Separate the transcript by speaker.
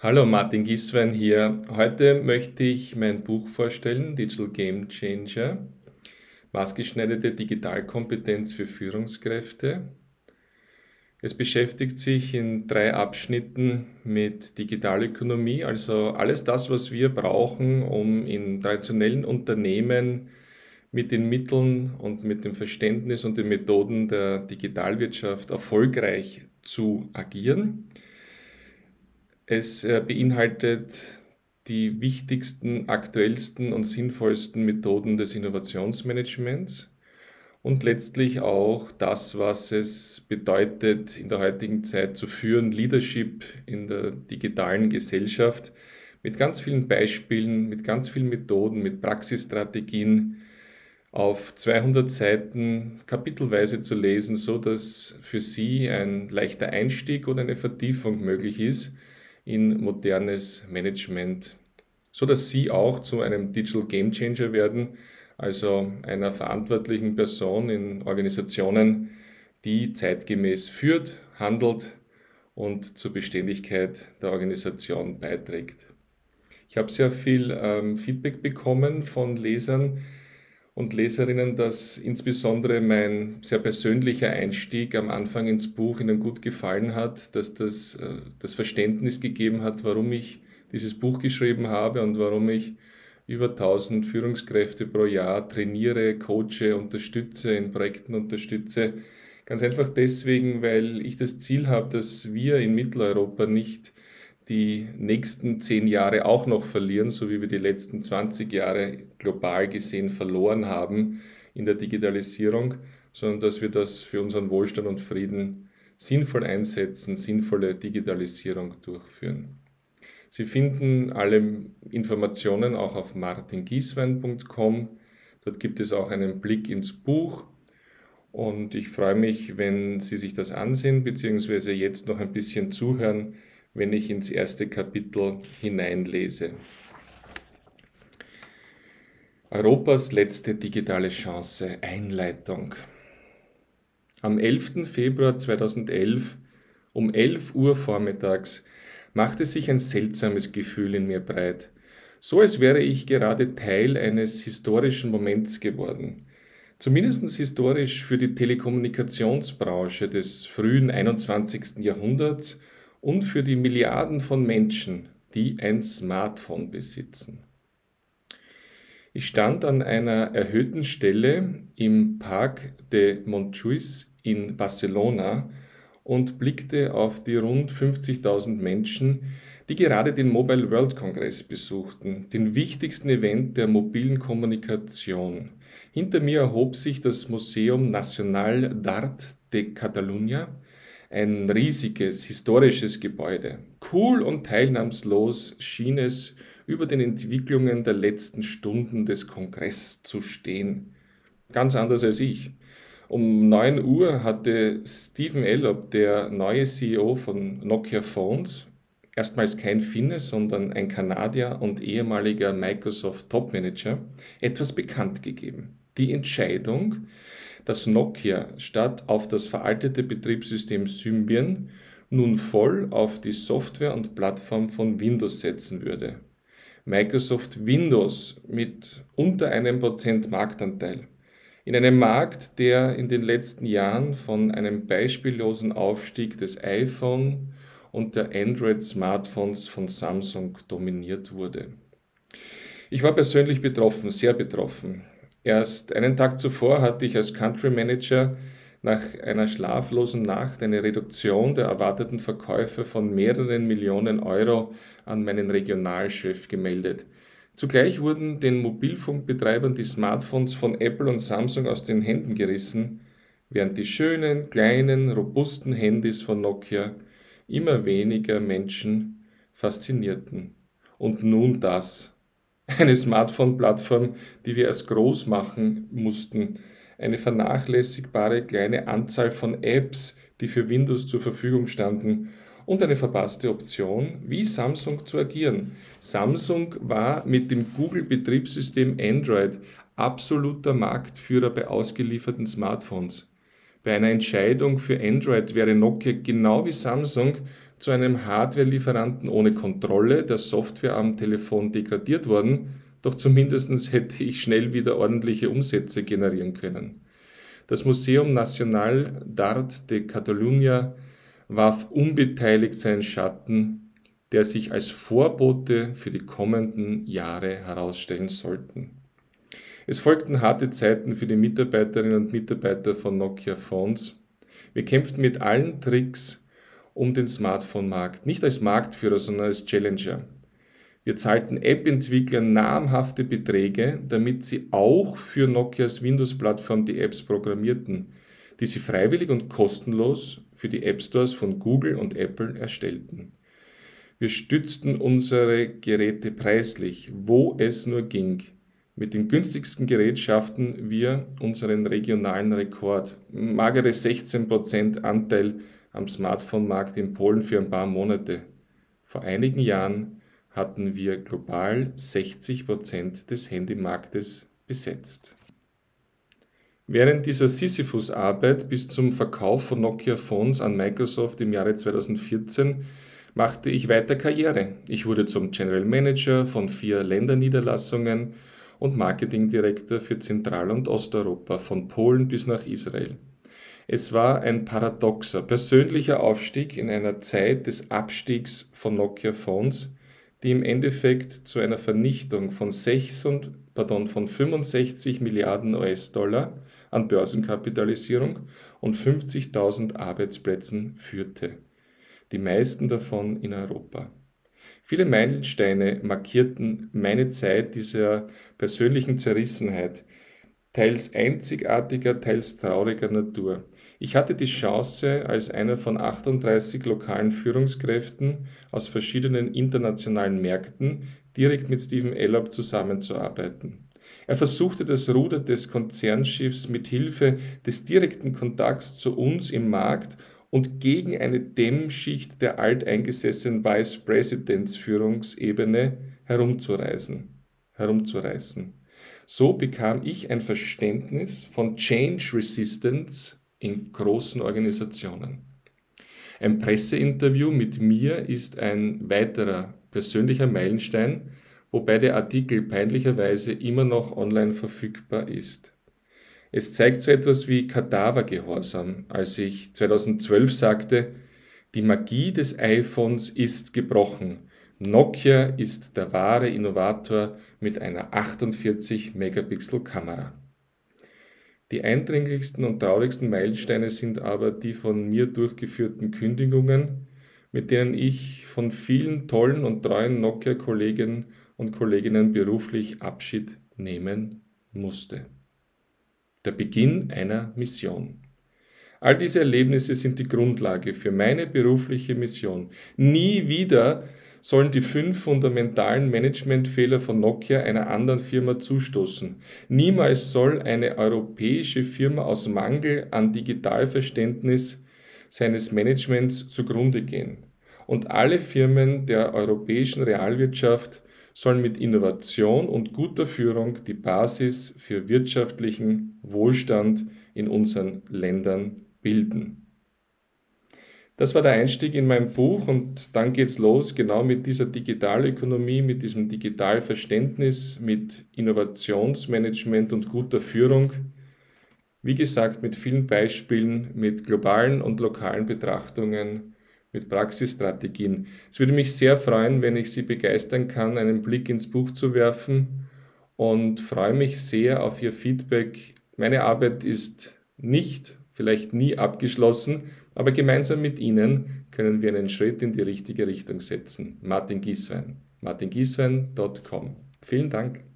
Speaker 1: Hallo, Martin Giswein hier. Heute möchte ich mein Buch vorstellen, Digital Game Changer, maßgeschneiderte Digitalkompetenz für Führungskräfte. Es beschäftigt sich in drei Abschnitten mit Digitalökonomie, also alles das, was wir brauchen, um in traditionellen Unternehmen mit den Mitteln und mit dem Verständnis und den Methoden der Digitalwirtschaft erfolgreich zu agieren. Es äh, beinhaltet die wichtigsten, aktuellsten und sinnvollsten Methoden des Innovationsmanagements und letztlich auch das, was es bedeutet, in der heutigen Zeit zu führen, Leadership in der digitalen Gesellschaft mit ganz vielen Beispielen, mit ganz vielen Methoden, mit Praxisstrategien auf 200 Seiten kapitelweise zu lesen, so dass für Sie ein leichter Einstieg oder eine Vertiefung möglich ist in modernes Management, so dass Sie auch zu einem Digital Game Changer werden, also einer verantwortlichen Person in Organisationen, die zeitgemäß führt, handelt und zur Beständigkeit der Organisation beiträgt. Ich habe sehr viel ähm, Feedback bekommen von Lesern und Leserinnen, dass insbesondere mein sehr persönlicher Einstieg am Anfang ins Buch Ihnen gut gefallen hat, dass das äh, das Verständnis gegeben hat, warum ich dieses Buch geschrieben habe und warum ich über 1000 Führungskräfte pro Jahr trainiere, coache, unterstütze, in Projekten unterstütze. Ganz einfach deswegen, weil ich das Ziel habe, dass wir in Mitteleuropa nicht die nächsten zehn Jahre auch noch verlieren, so wie wir die letzten 20 Jahre global gesehen verloren haben in der Digitalisierung, sondern dass wir das für unseren Wohlstand und Frieden sinnvoll einsetzen, sinnvolle Digitalisierung durchführen. Sie finden alle Informationen auch auf martingieswein.com. Dort gibt es auch einen Blick ins Buch. Und ich freue mich, wenn Sie sich das ansehen, beziehungsweise jetzt noch ein bisschen zuhören, wenn ich ins erste Kapitel hineinlese. Europas letzte digitale Chance, Einleitung. Am 11. Februar 2011 um 11 Uhr vormittags machte sich ein seltsames Gefühl in mir breit, so als wäre ich gerade Teil eines historischen Moments geworden. Zumindest historisch für die Telekommunikationsbranche des frühen 21. Jahrhunderts und für die Milliarden von Menschen, die ein Smartphone besitzen. Ich stand an einer erhöhten Stelle im Parc de Montjuïc in Barcelona und blickte auf die rund 50.000 Menschen, die gerade den Mobile World Congress besuchten, den wichtigsten Event der mobilen Kommunikation. Hinter mir erhob sich das Museum Nacional d'Art de Catalunya, ein riesiges historisches Gebäude. Cool und teilnahmslos schien es über den Entwicklungen der letzten Stunden des Kongresses zu stehen. Ganz anders als ich. Um 9 Uhr hatte Stephen Elop, der neue CEO von Nokia Phones, erstmals kein Finne, sondern ein Kanadier und ehemaliger Microsoft Topmanager, etwas bekannt gegeben. Die Entscheidung, dass Nokia statt auf das veraltete Betriebssystem Symbian nun voll auf die Software und Plattform von Windows setzen würde. Microsoft Windows mit unter einem Prozent Marktanteil in einem Markt, der in den letzten Jahren von einem beispiellosen Aufstieg des iPhone und der Android-Smartphones von Samsung dominiert wurde. Ich war persönlich betroffen, sehr betroffen. Erst einen Tag zuvor hatte ich als Country Manager nach einer schlaflosen Nacht eine Reduktion der erwarteten Verkäufe von mehreren Millionen Euro an meinen Regionalchef gemeldet. Zugleich wurden den Mobilfunkbetreibern die Smartphones von Apple und Samsung aus den Händen gerissen, während die schönen, kleinen, robusten Handys von Nokia immer weniger Menschen faszinierten. Und nun das. Eine Smartphone-Plattform, die wir erst groß machen mussten. Eine vernachlässigbare kleine Anzahl von Apps, die für Windows zur Verfügung standen und eine verpasste Option, wie Samsung zu agieren. Samsung war mit dem Google-Betriebssystem Android absoluter Marktführer bei ausgelieferten Smartphones. Bei einer Entscheidung für Android wäre Nokia genau wie Samsung zu einem Hardware-Lieferanten ohne Kontrolle der Software am Telefon degradiert worden, doch zumindest hätte ich schnell wieder ordentliche Umsätze generieren können. Das Museum Nacional d'Art de Catalunya warf unbeteiligt seinen Schatten, der sich als Vorbote für die kommenden Jahre herausstellen sollten. Es folgten harte Zeiten für die Mitarbeiterinnen und Mitarbeiter von Nokia Phones. Wir kämpften mit allen Tricks um den Smartphone-Markt, nicht als Marktführer, sondern als Challenger. Wir zahlten App-Entwicklern namhafte Beträge, damit sie auch für Nokias Windows-Plattform die Apps programmierten, die sie freiwillig und kostenlos für die App Stores von Google und Apple erstellten. Wir stützten unsere Geräte preislich, wo es nur ging. Mit dem günstigsten Gerät schafften wir unseren regionalen Rekord. Magere 16% Anteil am Smartphone-Markt in Polen für ein paar Monate. Vor einigen Jahren hatten wir global 60% des Handymarktes besetzt. Während dieser Sisyphus-Arbeit bis zum Verkauf von Nokia Phones an Microsoft im Jahre 2014 machte ich weiter Karriere. Ich wurde zum General Manager von vier Länderniederlassungen und Marketingdirektor für Zentral- und Osteuropa von Polen bis nach Israel. Es war ein paradoxer persönlicher Aufstieg in einer Zeit des Abstiegs von Nokia Phones, die im Endeffekt zu einer Vernichtung von, 6 und, pardon, von 65 Milliarden US-Dollar an Börsenkapitalisierung und 50.000 Arbeitsplätzen führte, die meisten davon in Europa. Viele Meilensteine markierten meine Zeit dieser persönlichen Zerrissenheit, teils einzigartiger, teils trauriger Natur. Ich hatte die Chance, als einer von 38 lokalen Führungskräften aus verschiedenen internationalen Märkten direkt mit Stephen Elop zusammenzuarbeiten. Er versuchte das Ruder des Konzernschiffs mit Hilfe des direkten Kontakts zu uns im Markt und gegen eine Dämmschicht der alteingesessenen Vice Presidents Führungsebene herumzureißen, herumzureißen. So bekam ich ein Verständnis von Change Resistance in großen Organisationen. Ein Presseinterview mit mir ist ein weiterer persönlicher Meilenstein, wobei der Artikel peinlicherweise immer noch online verfügbar ist. Es zeigt so etwas wie Kadavergehorsam, als ich 2012 sagte, die Magie des iPhones ist gebrochen. Nokia ist der wahre Innovator mit einer 48 Megapixel Kamera. Die eindringlichsten und traurigsten Meilensteine sind aber die von mir durchgeführten Kündigungen, mit denen ich von vielen tollen und treuen Nokia-Kolleginnen und Kolleginnen beruflich Abschied nehmen musste. Der Beginn einer Mission. All diese Erlebnisse sind die Grundlage für meine berufliche Mission. Nie wieder sollen die fünf fundamentalen Managementfehler von Nokia einer anderen Firma zustoßen. Niemals soll eine europäische Firma aus Mangel an Digitalverständnis seines Managements zugrunde gehen. Und alle Firmen der europäischen Realwirtschaft sollen mit Innovation und guter Führung die Basis für wirtschaftlichen Wohlstand in unseren Ländern bilden. Das war der Einstieg in mein Buch und dann geht's los, genau mit dieser Digitalökonomie, mit diesem Digitalverständnis, mit Innovationsmanagement und guter Führung. Wie gesagt, mit vielen Beispielen, mit globalen und lokalen Betrachtungen, mit Praxisstrategien. Es würde mich sehr freuen, wenn ich Sie begeistern kann, einen Blick ins Buch zu werfen und freue mich sehr auf Ihr Feedback. Meine Arbeit ist nicht, vielleicht nie abgeschlossen, aber gemeinsam mit Ihnen können wir einen Schritt in die richtige Richtung setzen. Martin Gieswein. martingieswein.com. Vielen Dank.